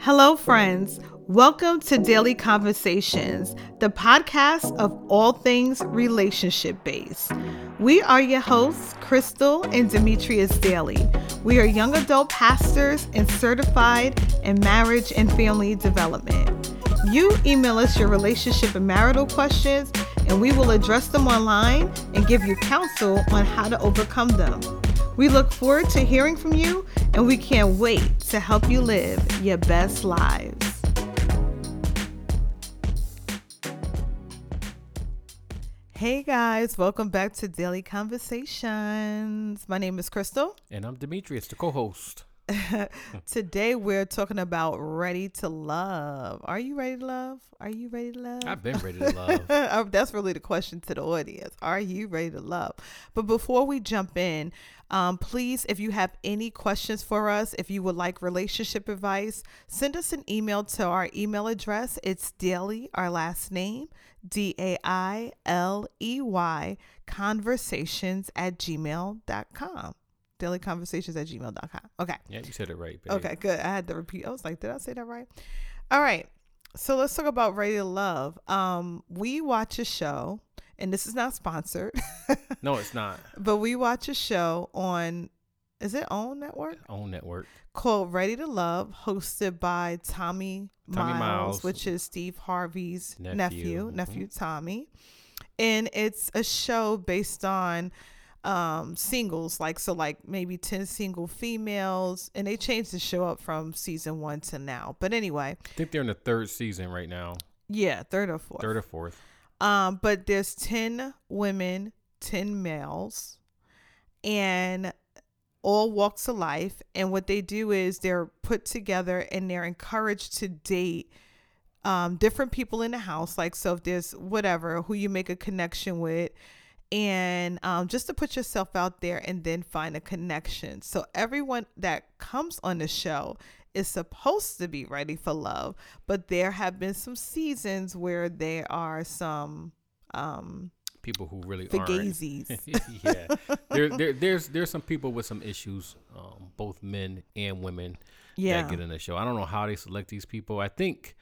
Hello, friends. Welcome to Daily Conversations, the podcast of all things relationship based. We are your hosts, Crystal and Demetrius Dailey. We are young adult pastors and certified in marriage and family development. You email us your relationship and marital questions, and we will address them online and give you counsel on how to overcome them. We look forward to hearing from you, and we can't wait to help you live your best lives. Hey guys, welcome back to Daily Conversations. My name is Crystal. And I'm Demetrius, the co host. Today we're talking about ready to love. Are you ready to love? Are you ready to love? I've been ready to love. Uh, That's really the question to the audience. Are you ready to love? But before we jump in, um, please, if you have any questions for us, if you would like relationship advice, send us an email to our email address. It's daily, our last name, D A I L E Y, conversations at gmail.com. Daily conversations at gmail.com. Okay. yeah, you said it right, babe. Okay, good. I had to repeat. I was like, did I say that right? All right. So let's talk about Ready to Love. Um, we watch a show, and this is not sponsored, No, it's not. but we watch a show on is it OWN network Own network. called Ready to Love, hosted by Tommy, Tommy Miles, Miles. which is Steve Harvey's nephew, Nephew. nephew, Mhm. Tommy. And it's a show based on um singles like so like maybe 10 single females and they changed the show up from season 1 to now. But anyway, I think they're in the third season right now. yeah, third or fourth. Third or fourth. Um, but there's 10 women, 10 males, and all walks of life. And what they do is they're put together and they're encouraged to date um, different people in the house. Like, so if there's whatever, who you make a connection with, and um, just to put yourself out there and then find a connection. So everyone that comes on the show is supposed to be ready for love, but there have been some seasons where there are some um People who really aren't. yeah. There, there, there's there's some people with some issues, um, both men and women yeah. that get in the show. I don't know how they select these people. I think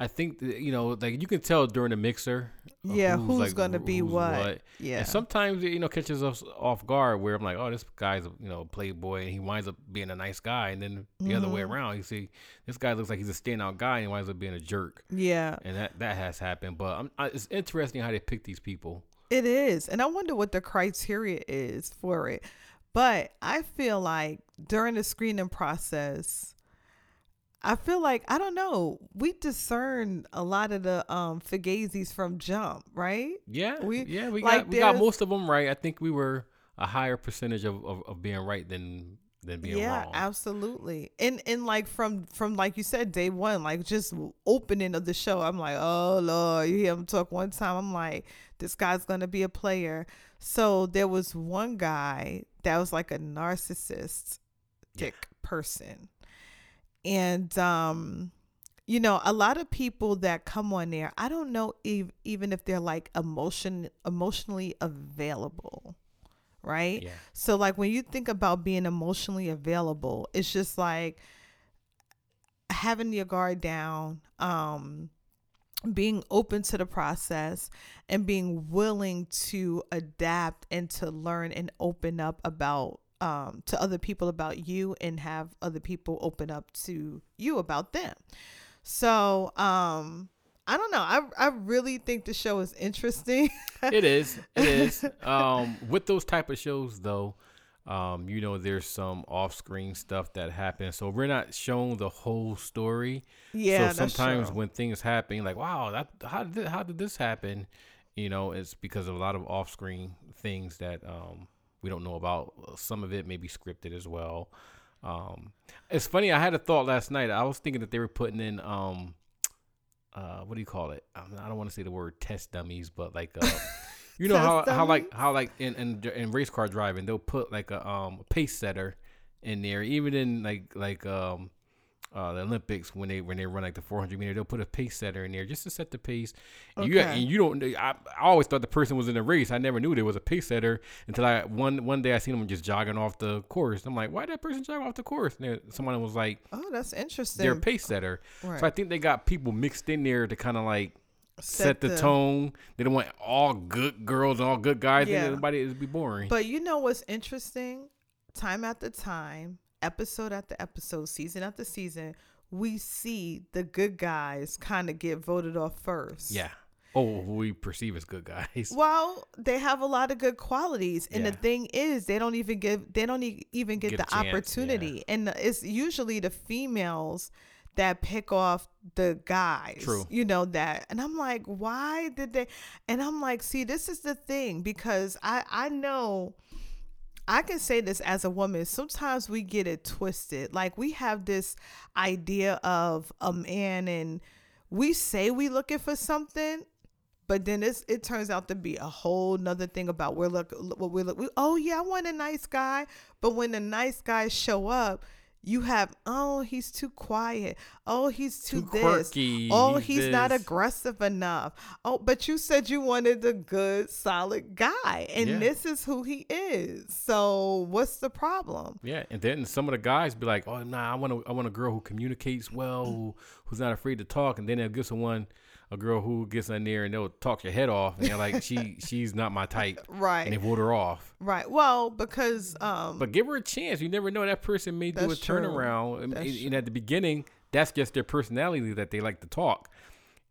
I think you know, like you can tell during the mixer. Yeah, who's like, gonna be who's what. Yeah. And sometimes it, you know catches us off guard where I'm like, oh, this guy's a you know playboy and he winds up being a nice guy, and then the other way Mhm. around, you see this guy looks like he's a standout guy and he winds up being a jerk, yeah. and that that has happened. But I'm, I, it's interesting how they pick these people. It is. And I wonder what the criteria is for it. But I feel like during the screening process, I feel like I don't know. We discern a lot of the um fugazis from jump, right? Yeah, We- yeah, we like got we got most of them right. I think we were a higher percentage of, of, of being right than than being yeah, wrong. absolutely. And and like from from like you said, day one, like just opening of the show, I'm like, oh lord, you hear him talk one time, I'm like, this guy's gonna be a player. So there was one guy that was like a narcissistic Yeah. person, and um. You know, a lot of people that come on there, I don't know if, even if they're like emotion emotionally available, right? Yeah, So like when you think about being emotionally available, it's just like having your guard down, um being open to the process and being willing to adapt and to learn and open up about um to other people about you and have other people open up to you about them. So, um I don't know. I I really think the show is interesting. it is. It is. Um, with those type of shows, though, um, you know, there's some off-screen stuff that happens, so we're not shown the whole story. yeah, so sometimes when things happen, like, wow, that how did how did this happen? You know, it's because of a lot of off-screen things that um, we don't know about. Some of it may be scripted as well. Um, it's funny. I had a thought last night. I was thinking that they were putting in um, uh, what do you call it? I don't want to say the word test dummies, but like, uh, you know how, how like how like in, in in race car driving, they'll put like a um pace setter in there, even in like like um uh, the Olympics when they when they run like the 400 meter, they'll put a pace setter in there just to set the pace. And you Okay. and you don't. I, I always thought the person was in the race. I never knew there was a pace setter until I one one day I seen them just jogging off the course. I'm like, why did that person jog off the course? And there- someone was like, Oh, that's interesting. they're a pace setter. Right. So I think they got people mixed in there to kind of like set, the, tone. They don't want all good girls and all good guys. Yeah. Everybody is be boring. But you know what's interesting? Time after time, episode after episode, season after season, we see the good guys kind of get voted off first. yeah. Oh, we perceive as good guys. Well, they have a lot of good qualities, and the thing is, they don't even give they don't e- even get, Get the chance, yeah. opportunity, and it's usually the females that pick off the guys. True. You know that, and I'm like, why did they? And I'm like, see, this is the thing because I I know. I can say this as a woman. Sometimes we get it twisted. Like we have this idea of a man, and we say we looking for something, but then it's, it turns out to be a whole nother thing about we're look what we're look. We, oh yeah, I want a nice guy, but when the nice guys show up, you have oh he's too quiet. Oh he's too, Too this. quirky, Oh he's he's not aggressive enough. Oh, but you said you wanted a good solid guy, and Yeah. this is who he is. So what's the problem? Yeah, and then some of the guys be like, "Oh, nah, I want a, I want a girl who communicates well, who, who's not afraid to talk." And then they'll give someone a girl who gets in there and they'll talk your head off, and they're like, "She, she's not my type," Right. and they vote her off. Right. Well, because um But give her a chance. You never know that person may do a true. turnaround. And, and at the beginning, that's just their personality that they like to talk.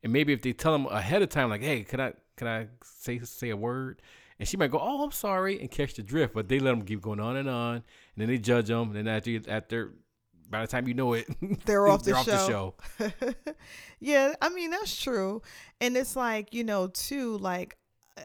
And maybe if they tell them ahead of time, like, "Hey, can I can I say say a word?" And she might go, "Oh, I'm sorry," and catch the drift. But they let them keep going on and on, and then they judge them. And then after after by the time you know it, They're off the they're show. yeah, I mean that's true. And it's like, you know, too, like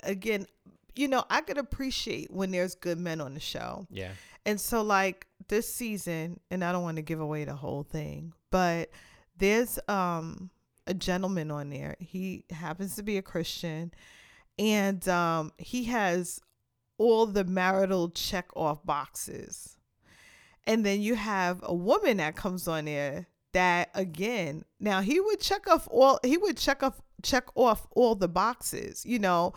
again, you know, I could appreciate when there's good men on the show. Yeah. And so like this season, and I don't want to give away the whole thing, but there's um a gentleman on there. He happens to be a Christian and um he has all the marital check off boxes. And then you have a woman that comes on there that again, now he would check off all he would check off check off all the boxes, you know,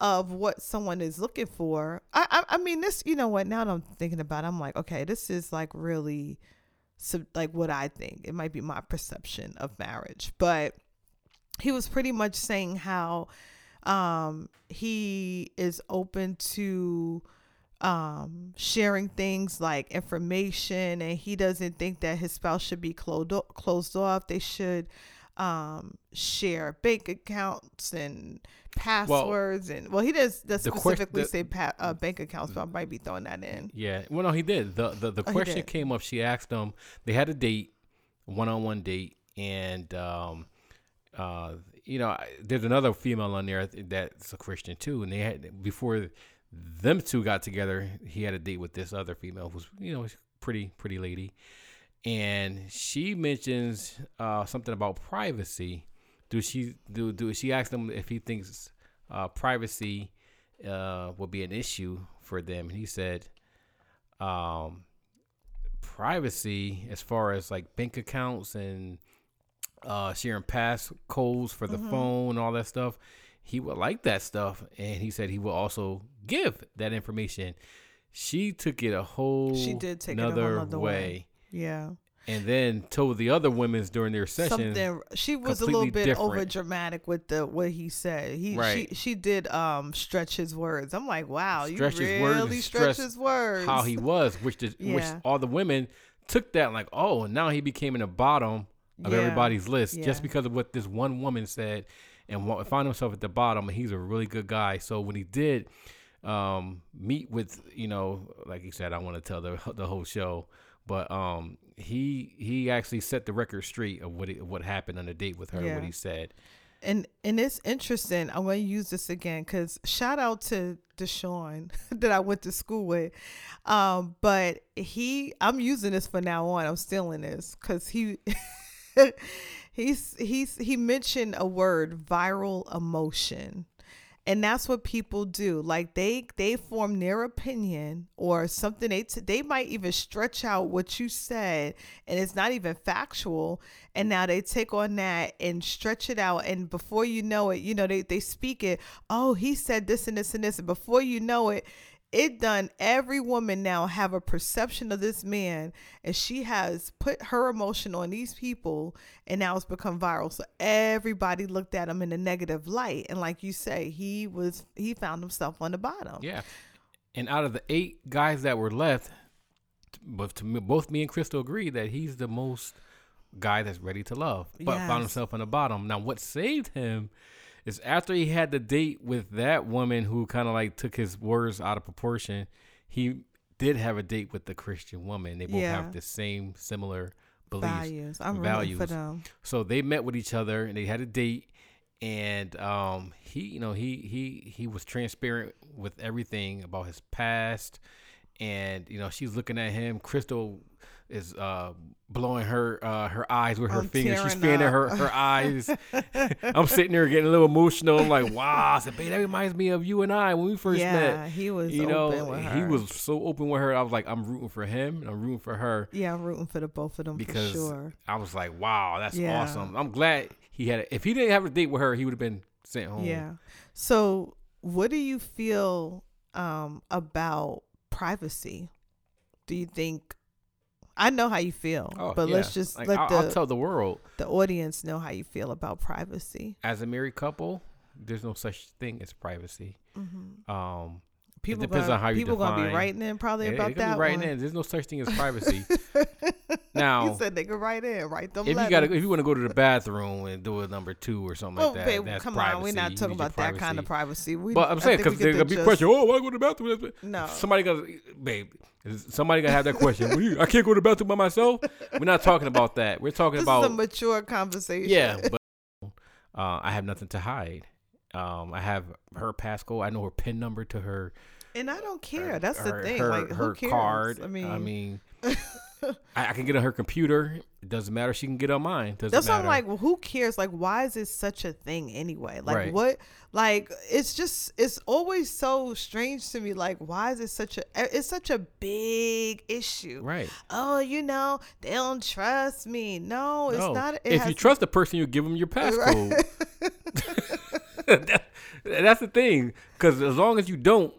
of what someone is looking for. I I, I mean this, you know what, now I'm thinking about it, I'm like, okay, this is like really sub, like what I think. It might be my perception of marriage, but he was pretty much saying how um he is open to um sharing things like information and he doesn't think that his spouse should be closed closed off they should um share bank accounts and passwords and well he does, does specifically the- say pa- uh, bank accounts but i might be throwing that in Yeah. Well, no, he did. The the, the Oh, question came up. She asked him. They had a date, one on one date, and um, uh, you know, there's another female on there that's a Christian too, and they had before them two got together. He had a date with this other female who's you know pretty pretty lady, and she mentions uh, something about privacy. Do she do do she asked him if he thinks uh, privacy uh, will be an issue for them? And he said, um, privacy as far as like bank accounts and uh, sharing pass codes for the phone and all that stuff. He would like that stuff, and he said he would also give that information. She took it a whole She did take it a another way. way. yeah and then told the other women's during their session something she was a little bit over dramatic with the what he said he Right. she, she did um stretch his words i'm like wow Stretch you his really stretch his words how he was, which the, which all the women took that like, oh, now he became in the bottom of Yeah. everybody's list Yeah. just because of what this one woman said, and found himself at the bottom. And he's a really good guy. So when he did um, meet with, you know, like you said, I want to tell the the whole show, but um, he he actually set the record straight of what it, what happened on the date with her, Yeah. what he said. and and it's interesting i'm going to use this again because shout out to deshaun that i went to school with um but he i'm using this for now on i'm stealing this because he he's he's he mentioned a word viral emotion and that's what people do. Like they they form their opinion or something they t- they might even stretch out what you said and it's not even factual. And now they take on that and stretch it out. And before you know it you know they they speak it oh he said this and this and this. And before you know it it done every woman now have a perception of this man and she has put her emotion on these people and now it's become viral so everybody looked at him in a negative light and like you say he was he found himself on the bottom Yeah. And out of the eight guys that were left, but to me, both me and Crystal agree that he's the most guy that's ready to love, but Yes. found himself on the bottom. Now, what saved him is after he had the date with that woman who kind of like took his words out of proportion, he did have a date with the Christian woman. They both Yeah. have the same similar beliefs. values i'm values. for them So they met with each other and they had a date and um he you know he he he was transparent with everything about his past and you know she's looking at him crystal is uh blowing her uh her eyes with her I'm fingers she's fanning up. her her eyes i'm sitting there getting a little emotional i'm like wow i said babe that reminds me of you and i when we first yeah met he was you know he was so open with her i was like i'm rooting for him and i'm rooting for her yeah i'm rooting for the both of them because for sure I was like, wow, that's Yeah. awesome. I'm glad he had. If he didn't have a date with her, he would have been sent home. Yeah. So, what do you feel um, about privacy? Do you think? I know how you feel, Oh, but let's just Like, let I'll, the I'll tell the world. the audience know how you feel about privacy. As a married couple, there's no such thing as privacy. Mm-hmm. Um, People depends gonna, on how you people gonna be writing in probably yeah, about they could be that writing one. in. There's no such thing as privacy. now, you said they could write in, write them if you gotta, if you want to go to the bathroom and do a number two or something Oh, like that, babe, that's come privacy. on, we're not talking about that kind of privacy. We, But I'm saying because there's gonna be a just- question. Oh, why go to the bathroom? No. Somebody gonna, babe. Somebody gonna have that question. What do you- I can't go to the bathroom by myself. We're not talking about that. We're talking This about is a mature conversation. Yeah, but uh, I have nothing to hide. Um, I have her passcode. I know her pin number to her. And I don't care. her- That's the her- thing. Her, like, her who cares? card. I mean, I mean, I, I can get on her computer. It doesn't matter. She can get on mine. Doesn't That's why matter. I'm like, well, who cares? Like, why is this such a thing anyway? Like, Right. what? Like, it's just, it's always so strange to me. Like, why is it such a? It's such a big issue. right. Oh, you know, they don't trust me. No, it's no. not. It if you trust the person, you give them your passcode. That- that's the thing. Because as long as you don't,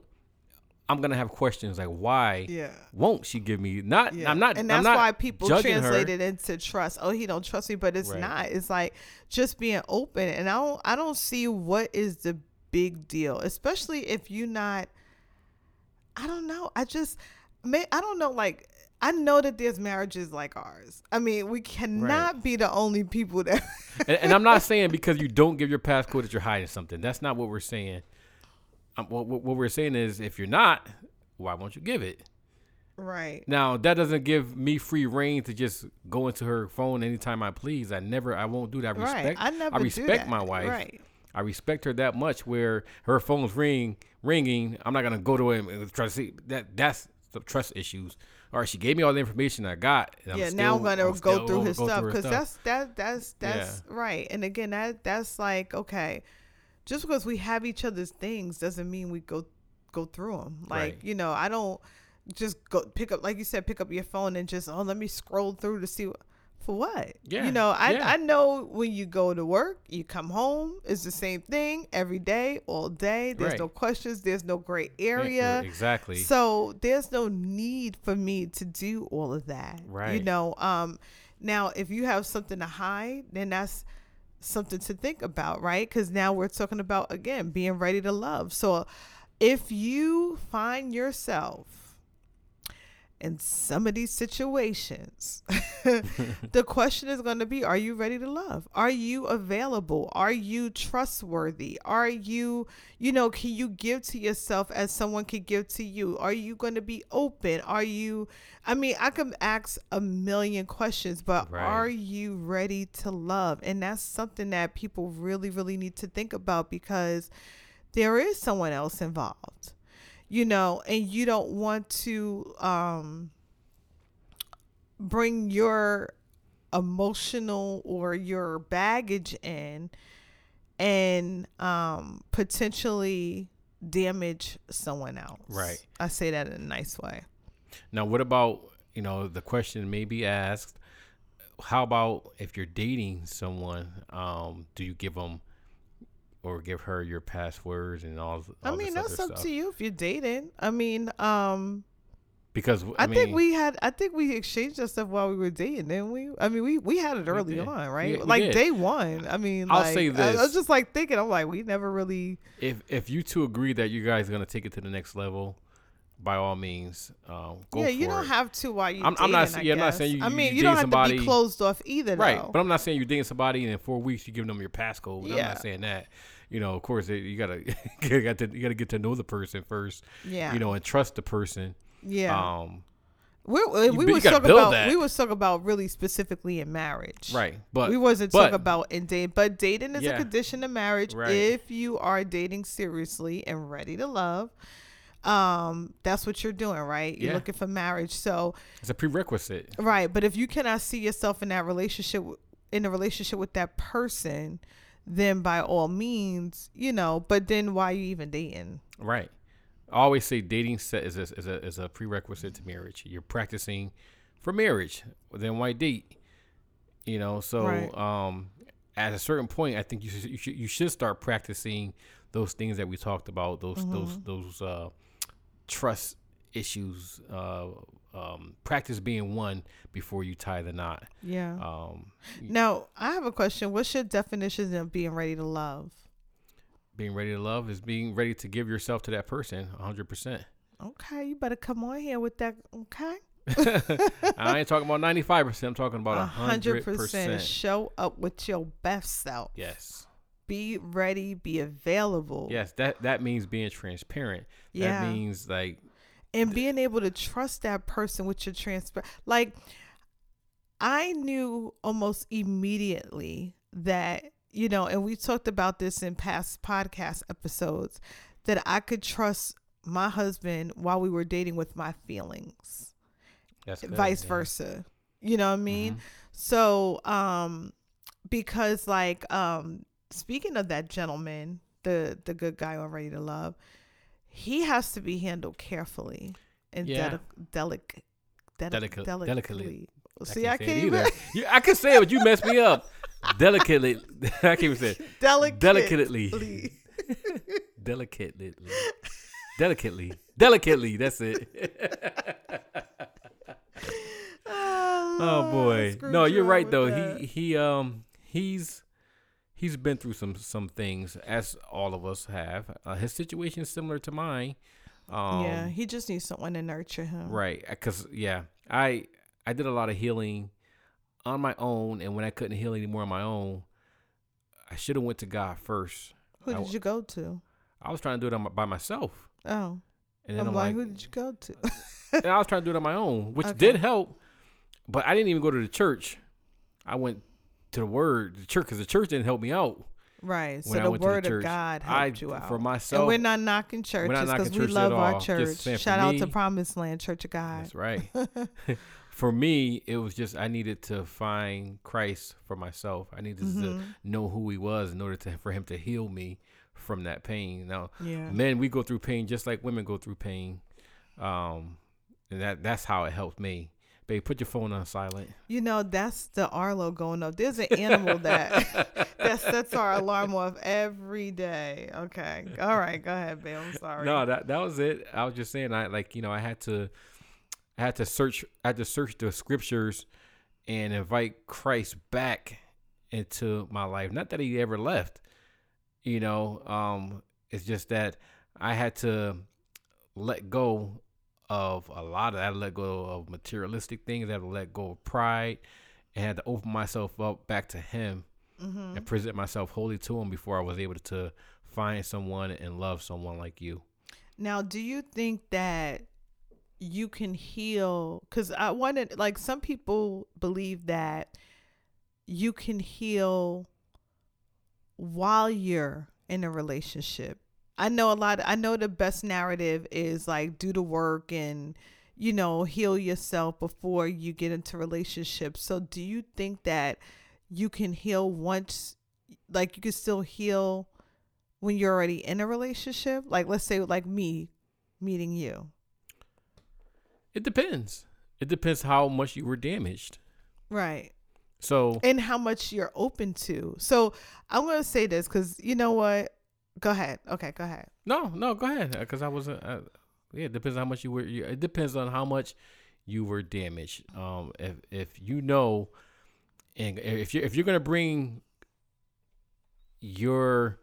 I'm gonna have questions like, why Yeah. won't she give me? Not. Yeah. I'm not. and I'm that's not why people judging her. translate it into trust. Oh, he don't trust me, but it's Right. not. It's like just being open, and I don't. I don't see what is the big deal, especially if you not. I don't know. I just, may I don't know. Like I know that there's marriages like ours. I mean, we cannot be the only people that. and, and I'm not saying because you don't give your passcode that you're hiding something. That's not what we're saying. Um, what, what we're saying is if you're not, why won't you give it? right. Now that doesn't give me free reign to just go into her phone anytime I please. I never, I won't do that. I Right. respect, I never I respect my wife. Right. I respect her that much. Where her phone's ring ringing, I'm not gonna go to him and try to see that. That's the trust issues. All right, she gave me all the information I got. and I'm yeah, still- now I'm gonna I'm go through gonna his go stuff because that's that that's that's right. And again, that that's like okay, just because we have each other's things doesn't mean we go go through them. Like Right. you know, I don't just go pick up like you said, pick up your phone and just oh let me scroll through to see what. For what? Yeah, You know, I, yeah. I know when you go to work, you come home, it's the same thing every day, all day. There's Right. no questions, there's no gray area. exactly. So there's no need for me to do all of that. Right. You know, um now if you have something to hide, then that's something to think about, right? Cuz now we're talking about again being ready to love. So if you find yourself in some of these situations, the question is going to be Are you ready to love? Are you available? Are you trustworthy? Are you, you know, can you give to yourself as someone could give to you? Are you going to be open? Are you, I mean, I can ask a million questions, but Right. are you ready to love? And that's something that people really, really need to think about because there is someone else involved you know and you don't want to um bring your emotional or your baggage in and um potentially damage someone else. Right. I say that in a nice way. Now, what about you know the question may be asked? How about if you're dating someone? Um, do you give them or give her your passwords and all? all I mean, this that's up stuff? to you if you're dating. I mean, um, Because I, I, mean, think we had, I think we exchanged that stuff while we were dating, didn't we? I mean, we we had it early did. on, right? Yeah, like day one. I mean, I'll like, say I, I was just like thinking, I'm like, we never really. if if you two agree that you guys are gonna take it to the next level, by all means, um, go yeah, you don't it. have to while you. I'm- I'm not I yeah, I'm not saying you- I mean, you you don't have to be closed off either, Right, though. but I'm not saying you're dating somebody and in four weeks you're giving them your passcode. Yeah. I'm not saying that. You know, of course, they- you gotta you got to you gotta get to know the person first. yeah, You know, and trust the person. yeah. Um, we we, we but was talking about that. we was talking about really specifically in marriage, right, but we wasn't talking about in dating, but dating is Yeah. a condition of marriage Right. if you are dating seriously and ready to love. Um, that's what you're doing, right? You're Yeah. looking for marriage. So, it's a prerequisite. right, but if you cannot see yourself in that relationship in a relationship with that person, then by all means, you know, but then why are you even dating? Right. I always say dating set is a, is a is a prerequisite to marriage. You're practicing for marriage. Then why date? You know. So Right. um, at a certain point, I think you should, you should you should start practicing those things that we talked about. Those those those uh, trust issues. Uh, um, practice being one before you tie the knot. Yeah. Um, Now, I have a question. What's your definition of being ready to love? being ready to love is being ready to give yourself to that person 100%. Okay, you better come on here with that. Okay, I ain't talking about 95%. I'm talking about a hundred 100%. percent. Show up with your best self. Yes. Be ready. Be available. Yes, that that means being transparent. Yeah. That means like and being able to trust that person with your transfer. Like, I knew almost immediately that you know, and we talked about this in past podcast episodes that I could trust my husband while we were dating with my feelings. that's good, vice yeah. versa. You know what I mean? Mhm. So, um, because like, um, speaking of that gentleman, the the good guy on Ready to Love, he has to be handled carefully and Yeah. delic- delic- delic- delicately. delicately. See, I can't, even either. You, I can say it, but you messed me up. Delicately. I can't even say it. delicately. Delicately. Delicately. Delicately. Delicately. That's it. Oh, Oh boy. No, you you're right though. that. He he um he's he's been through some some things as all of us have. Uh, his situation is similar to mine. Um yeah, he just needs someone to nurture him. right cuz yeah, I I did a lot of healing on my own and when I couldn't heal anymore on my own, I should have went to God first. Who did w- you go to? I was trying to do it on my, by myself. Oh, And then I'm I'm, like, like, who did you go to? and I was trying to do it on my own, which Okay. did help. But I didn't even go to the church. I went to the word, the church, because the church didn't help me out. Right. So the to the word of. God I, helped you out. for and myself. we're not knocking churches because we love our church. Shout out to me- Promised Land Church of God. That's right. for me, it was just I needed to find Christ for myself. I needed to Mhm. know who He was in order to for Him to heal me from that pain. Now, Yeah. men, we go through pain just like women go through pain, um, and that that's how it helped me. Babe, put your phone on silent. You know, that's the Arlo going up. There's an animal that that sets our alarm off every day. Okay. All right. Go ahead, babe. I'm sorry. No, that that was it. I was just saying, I like you know, I had to, I had to search, I had to search the scriptures, and invite Christ back into my life. Not that he ever left, you know. Um, it's just that I had to let go of a lot of. I let go of materialistic things. I had to let go of pride, and had to open myself up back to Him hmm and present myself wholly to Him before I was able to find someone and love someone like you. Now, do you think that you can heal? Because I wanted, like, some people believe that you can heal while you're in a relationship. I know a lot. I know the best narrative is like do the work and you know heal yourself before you get into relationships. So, do you think that you can heal once like you can still heal when you're already in a relationship? Like let's say like me meeting you. It depends. It depends how much you were damaged. Right. So And how much you're open to. So I'm going to say this cuz you know what? Go ahead. Okay, go ahead. no, no, go ahead. Because I wasn't. Uh, yeah, it depends on how much you were. You, it depends on how much you were damaged. Um, if if you know, and if you if you're gonna bring your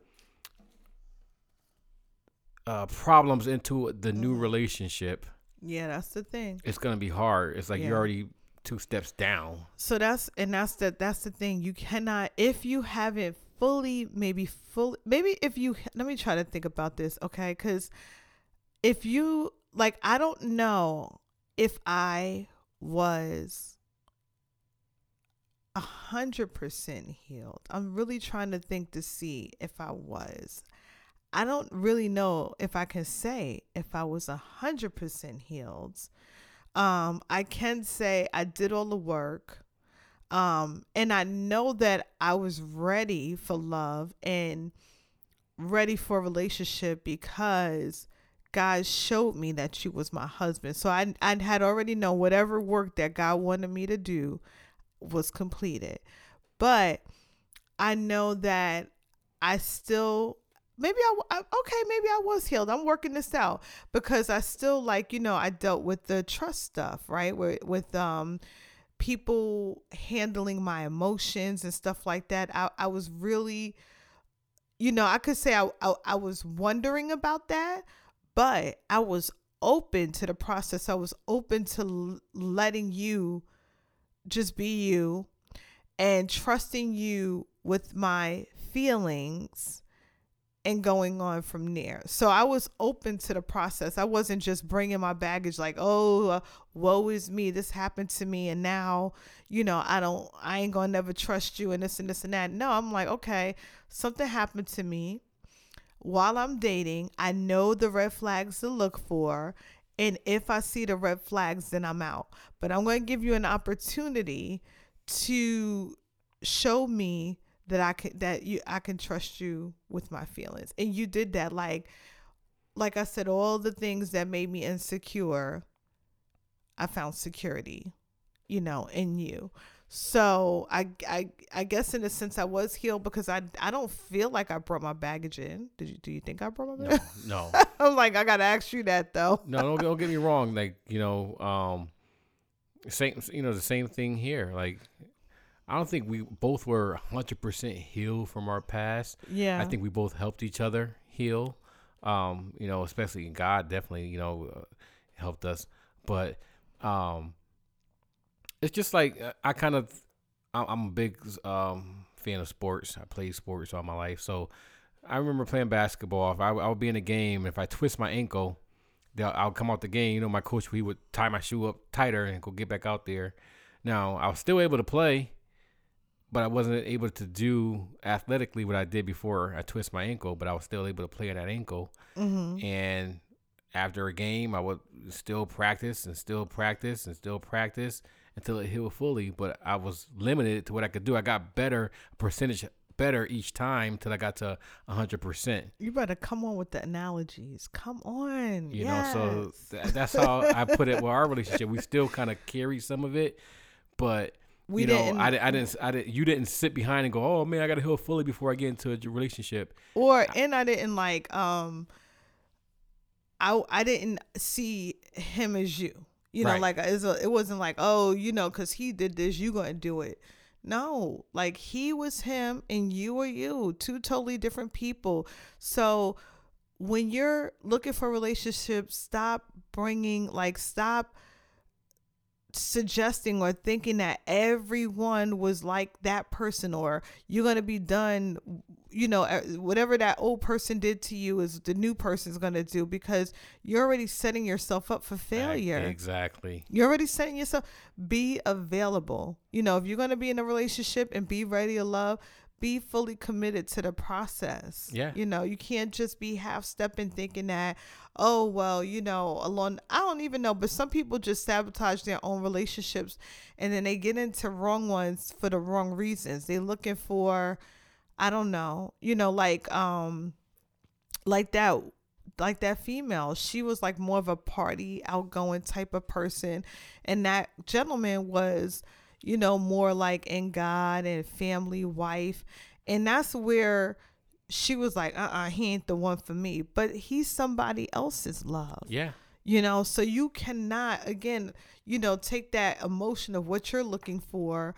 uh, problems into the new Mhm. relationship, Yeah, that's the thing. it's gonna be hard. It's like Yeah. you're already two steps down. So that's and that's the that's the thing. You cannot if you haven't fully maybe fully maybe if you let me try to think about this, okay? Cuz if you like I don't know if I was a hundred percent healed. I'm really trying to think to see if I was. I don't really know if I can say if I was a hundred percent healed. Um, I can say I did all the work. Um, and I know that I was ready for love and ready for a relationship because God showed me that you was my husband. So I I had already known whatever work that God wanted me to do was completed. But I know that I still maybe I, I okay maybe I was healed. I'm working this out because I still like you know I dealt with the trust stuff right with with um people handling my emotions and stuff like that. I I was really you know I could say I I, I was wondering about that, but I was open to the process. I was open to l- letting you just be you and trusting you with my feelings and going on from there. So I was open to the process. I wasn't just bringing my baggage like, "Oh, uh, woe is me. This happened to me and now, you know, I don't I ain't going to never trust you and this and this and that." No, I'm like, "Okay, something happened to me while I'm dating. I know the red flags to look for." And if I see the red flags, then I'm out. But I'm going to give you an opportunity to show me that I can that you I can trust you with my feelings. And you did that like like I said all the things that made me insecure I found security, you know, in you. So I I I guess in a sense I was healed because I I don't feel like I brought my baggage in. Did you do you think I brought my No, no, I'm like I got to ask you that though. no. Don't, don't get me wrong. Like you know, um, same. You know, the same thing here. Like I don't think we both were 100% healed from our past. Yeah. I think we both helped each other heal. Um, you know, especially God definitely, you know, uh, helped us. But um, it's just like uh, I kind of, I'm I'm a big um, fan of sports. I played sports all my life, so I remember playing basketball. If I, I would be in a game, if I twist my ankle, I'll come out the game. You know, my coach he would tie my shoe up tighter and go get back out there. Now I was still able to play, but I wasn't able to do athletically what I did before I twist my ankle. But I was still able to play at that ankle. mm-hmm. And after a game, I would still practice and still practice and still practice until it healed fully. But I was limited to what I could do. I got better percentage better each time till I got to hundred percent. You better come on with the analogies. Come on. You know, so th- that's how I put it with our relationship. We still kind of carry some of it, but we you know, didn't I, I didn't, I didn't, you didn't sit behind and go, oh man, I got to heal fully before I get into a relationship. or and I didn't like um I I didn't see him as you. You know, Right. like a, it wasn't like, oh, you know, cuz he did this, you going to do it. No, like he was him and you were you, two totally different people. So when you're looking for relationships, stop bringing like stop suggesting or thinking that everyone was like that person or you're going to be done you know whatever that old person did to you is the new person's going to do because you're already setting yourself up for failure Exactly. you're already setting yourself be available you know if you're going to be in a relationship and be ready to love be fully committed to the process Yeah. you know you can't just be half stepping thinking that oh well you know along i don't even know but some people just sabotage their own relationships and then they get into wrong ones for the wrong reasons they're looking for I don't know. You know, like um like that like that female. She was like more of a party outgoing type of person and that gentleman was, you know, more like in God and family wife. And that's where she was like, uh uh he ain't the one for me. But he's somebody else's love. Yeah. You know, so you cannot, again, you know, take that emotion of what you're looking for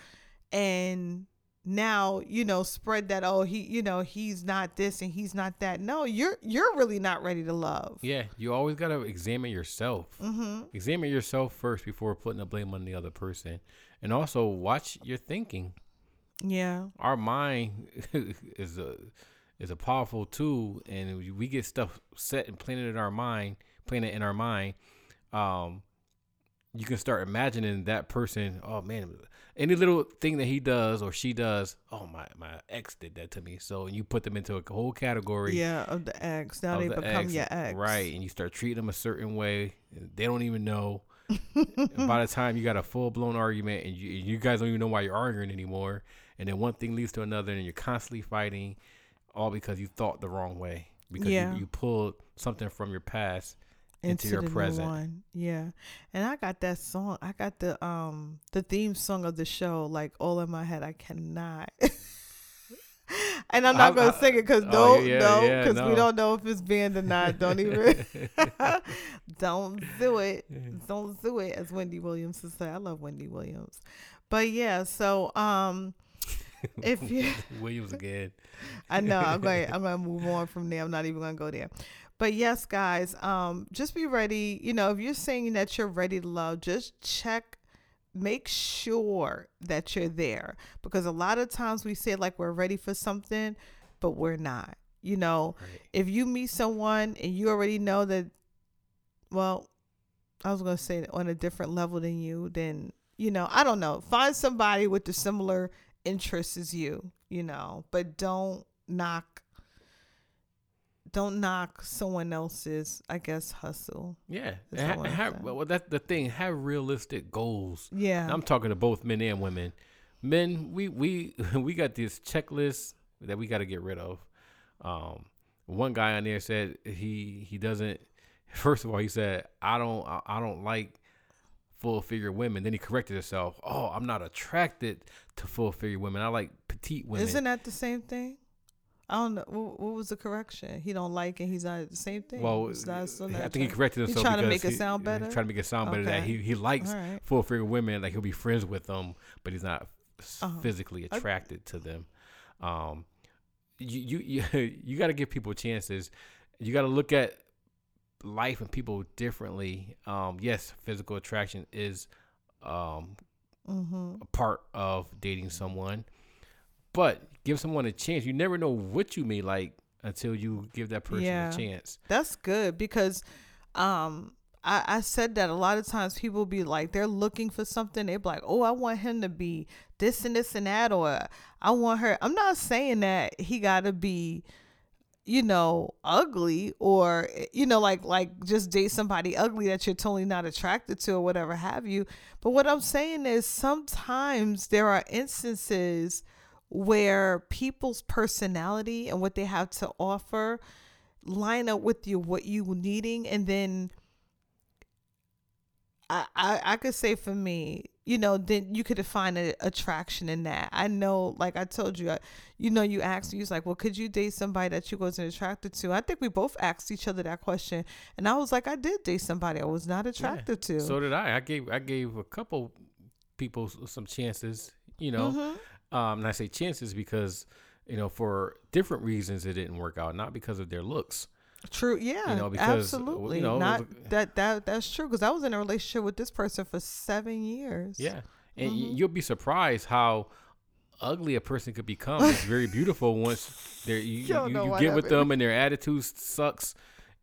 and now you know spread that oh he you know he's not this and he's not that no you're you're really not ready to love Yeah. You always got to examine yourself. mm-hmm Examine yourself first before putting the blame on the other person. And also watch your thinking. yeah Our mind is a is a powerful tool and we- get stuff set and planted in our mind, planted in our mind. Um you can start imagining that person, oh man, any little thing that he does or she does, oh my my ex did that to me. So you put them into a whole category yeah of the ex now they the become ex, your ex Right. And you start treating them a certain way. They don't even know. By the time you got a full blown argument and you, you guys don't even know why you're arguing anymore. And then one thing leads to another and you're constantly fighting all because you thought the wrong way. Because Yeah. you, you pulled something from your past into, into your present. one. Yeah, and I got that song. I got the um the theme song of the show like all in my head. I cannot. and I'm not gonna sing it because oh, no, yeah, no, yeah, because no. we don't know if it's banned or not. Don't even, don't do it. Don't do it, as Wendy Williams would say. I love Wendy Williams, but yeah. So um, if you Williams again. I know. I'm going. I'm going to move on from there. I'm not even going to go there. But yes, guys, um, just be ready. You know, if you're saying that you're ready to love, just check. Make sure that you're there because a lot of times we say like we're ready for something, but we're not. You know, Right. if you meet someone and you already know that, well, I was going to say on a different level than you, then, you know, I don't know. Find somebody with the similar interests as you, you know, but don't knock, don't knock someone else's, I guess, hustle. Yeah. That's And all ha- saying. well, that's the thing. Have realistic goals. Yeah. And I'm talking to both men and women. Men, we we we got this checklist that we got to get rid of. Um, one guy on there said he he doesn't. First of all, he said I don't I, I don't like full figure women. Then he corrected himself. Oh, I'm not attracted to full figure women. I like petite women. Isn't that the same thing? I don't know. What, what was the correction? He don't like and he's not the same thing. well, I think he corrected He himself. trying to make it sound better? Trying to make it sound better that he, he likes right. full figure women. Like he'll be friends with them, but he's not Uh-huh. physically attracted to them. Um, you you you, you got to give people chances. You got to look at life and people differently. Um, yes, physical attraction is um Mhm. a part of dating someone, but give someone a chance. You never know what you may like until you give that person Yeah. a chance. That's good because um I, I said that a lot of times people be like they're looking for something, they're like, Oh, I want him to be this and this and that or I want her I'm not saying that he gotta be you know ugly or eh, you know like like just date somebody ugly that you're totally not attracted to or whatever have you. But what i'm saying is sometimes there are instances where people's personality and what they have to offer line up with you what you needing and then I, I I could say for me, you know, then you could find an attraction in that. I know, like I told you, I, you know, you asked me, you was like, well, could you date somebody that you wasn't attracted to? I think we both asked each other that question, and I was like, I did date somebody I was not attracted to. So did I. I gave I gave a couple people some chances. You know, Mhm. um, and I say chances because you know for different reasons it didn't work out, not because of their looks. True, yeah, know, because, uh, absolutely. you know, not look- that that that's true because I was in a relationship with this person for seven years. Yeah, and y Mhm. you'll be surprised how ugly a person could become. It's very beautiful once they you, You you, you get with them and their attitude sucks,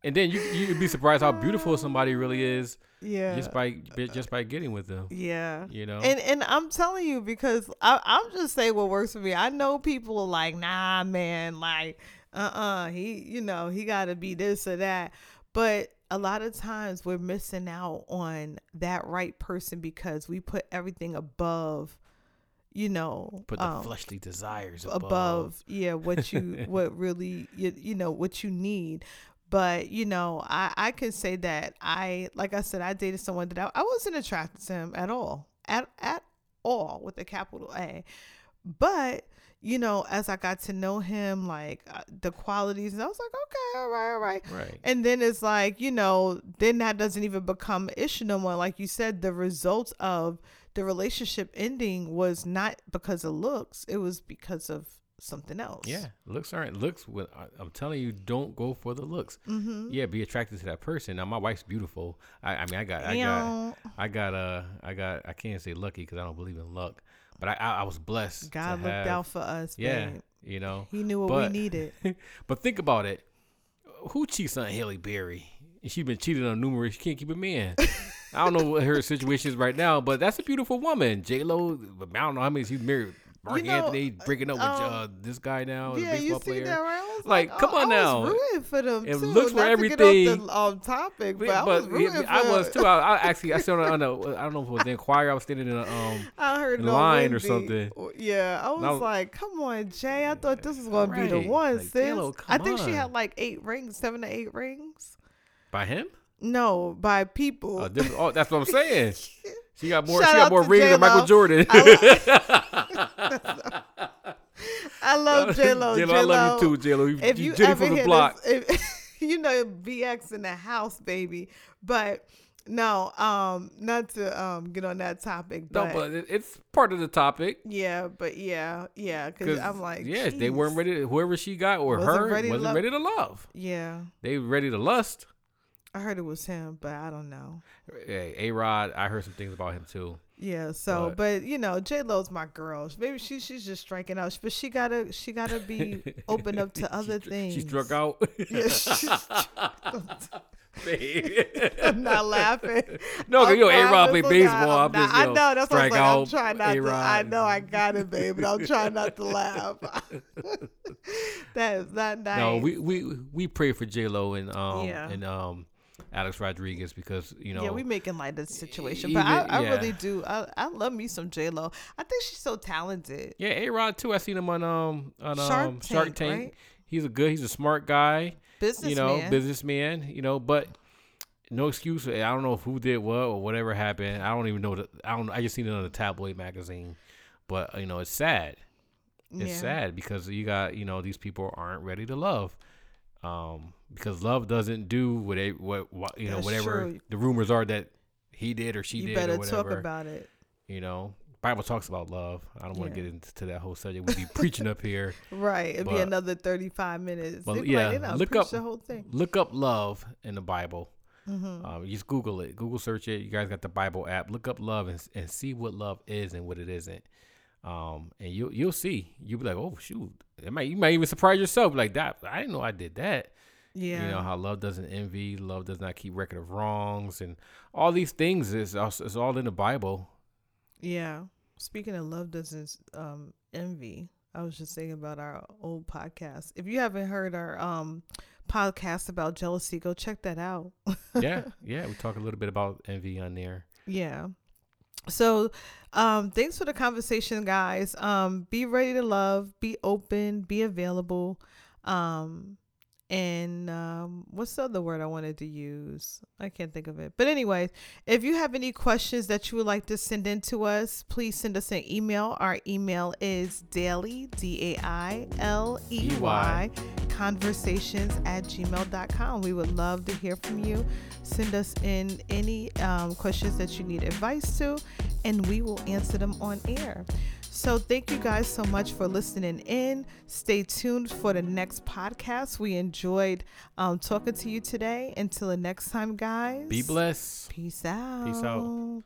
and then you you'd be surprised how beautiful somebody really is yeah, just by just by getting with them. yeah. You know, And and I'm telling you because I, I'm just saying what works for me. I know people are like, nah, man, like, uh, uh he, you know, he got to be this or that. But a lot of times we're missing out on that right person because we put everything above, you know, Put the um, fleshly desires above. above yeah what you what really you, you know what you need but you know i i can say that i like i said i dated someone that i, I wasn't attracted to him at all at at all with a capital a but you know as i got to know him like uh, the qualities and i was like okay all right all right Right. and then it's like, you know, then that doesn't even become issue no more. Like you said, the result of the relationship ending was not because of looks, it was because of something else. Yeah, looks aren't looks. With, I'm telling you, don't go for the looks. Mm-hmm. Yeah, be attracted to that person. Now, my wife's beautiful. I, I mean, I got, I got, I got, uh, I got. I can't say lucky because I don't believe in luck, but I, I, I was blessed. God looked have- out for us. Yeah, babe. you know. He knew what But- we needed. But think about it. Who cheats on Halle Berry? And she's been cheated on numerous. She can't keep a man. I don't know what her situation is right now, but that's a beautiful woman. J Lo. I don't know how many she's married. Marc know, Anthony breaking up with um, uh, this guy now, the yeah, you baseball see player. that, right? I was Like, like, come oh, on I now. was rooting for them It too. looks for to everything. the um, topic, but, But, I was rooting yeah. I was too. I, I actually I saw on the I don't know if it was the Inquirer. I was standing in a um I heard no line or something. Yeah, I was Now- like, "Come on, Jay! I thought this was gonna be the one, Like, sis." I think she had like eight rings, seven to eight rings. by him. No, by people. Oh, different- oh, that's what I'm saying. She got more. Shout she got more rings than Michael. Jordan. I love J Lo. J-Lo, I love you too, J Lo. You, If you you ever from the block. this, if, you know BX in the house, baby. But no, um, not to um get on that topic, No, but, but it, it's part of the topic. yeah, but yeah, yeah, because I'm like, yeah, they weren't ready. Whoever she got or Wasn't her ready wasn't love. ready to love. Yeah, They ready to lust. I heard it was him, but I don't know. Hey, A Rod, I heard some things about him too. Yeah, so But- but, you know, J Lo's my girl. Maybe she she's just striking out, but she gotta she gotta be open up to other She- things. She struck out. Yeah, she- Babe. I'm not laughing. No, I'm you know, A Rod play to baseball. I'm I'm not- know, I know that's what I'm saying. I'm trying not to. A-Rod. I know I got it, babe, but I'm trying not to laugh. that is not nice. No, we, we we pray for J Lo and um Yeah. and um Alex Rodriguez because you know yeah, we making light of the situation, even- but I, I yeah. really do. I, I love me some J Lo. I think she's so talented. yeah A Rod too. I seen him on um on um, Shark Shark Tank, Tank. right? He's a good. He's a smart guy. Businessman. you know, businessman. You know, but no excuse. I don't know who did what or whatever happened. I don't even know. The, I don't. I just seen it on a tabloid magazine. But you know, it's sad. It's Yeah. sad because you got you know these people aren't ready to love. Um, because love doesn't do what they, what, what you know That's whatever true. the rumors are that he did or she you did better or whatever. You better talk about it. you know, Bible talks about love. I don't want Yeah. to get into that whole subject. We'd be preaching up here. Right. It'd be another 35 minutes. They'd yeah, like, look up- the whole thing. Look up love in the Bible. hmm Um, you just Google it. Google search it. You guys got the Bible app. Look up love and, and see what love is and what it isn't. Um, and you you'll see. You'll be like, oh shoot, it might you might even surprise yourself like that. I didn't know I did that. Yeah. You know how love doesn't envy, love does not keep record of wrongs, and all these things is is all in the Bible. Yeah. Speaking of love doesn't um envy. I was just thinking about our old podcast. If you haven't heard our um podcast about jealousy, go check that out. Yeah, yeah. We talk a little bit about envy on there. Yeah. So, um, thanks for the conversation, guys. Um, be ready to love, be open, be available. Um, and um, what's the other word I wanted to use? I can't think of it. But anyways, if you have any questions that you would like to send in to us, please send us an email. Our email is Dailey d a i l e y conversations at gmail.com. We would love to hear from you. Send us in any um, questions that you need advice to, and we will answer them on air. So, thank you guys so much for listening in. Stay tuned for the next podcast. We enjoyed um, talking to you today. Until the next time, guys. Be blessed. Peace out. Peace out.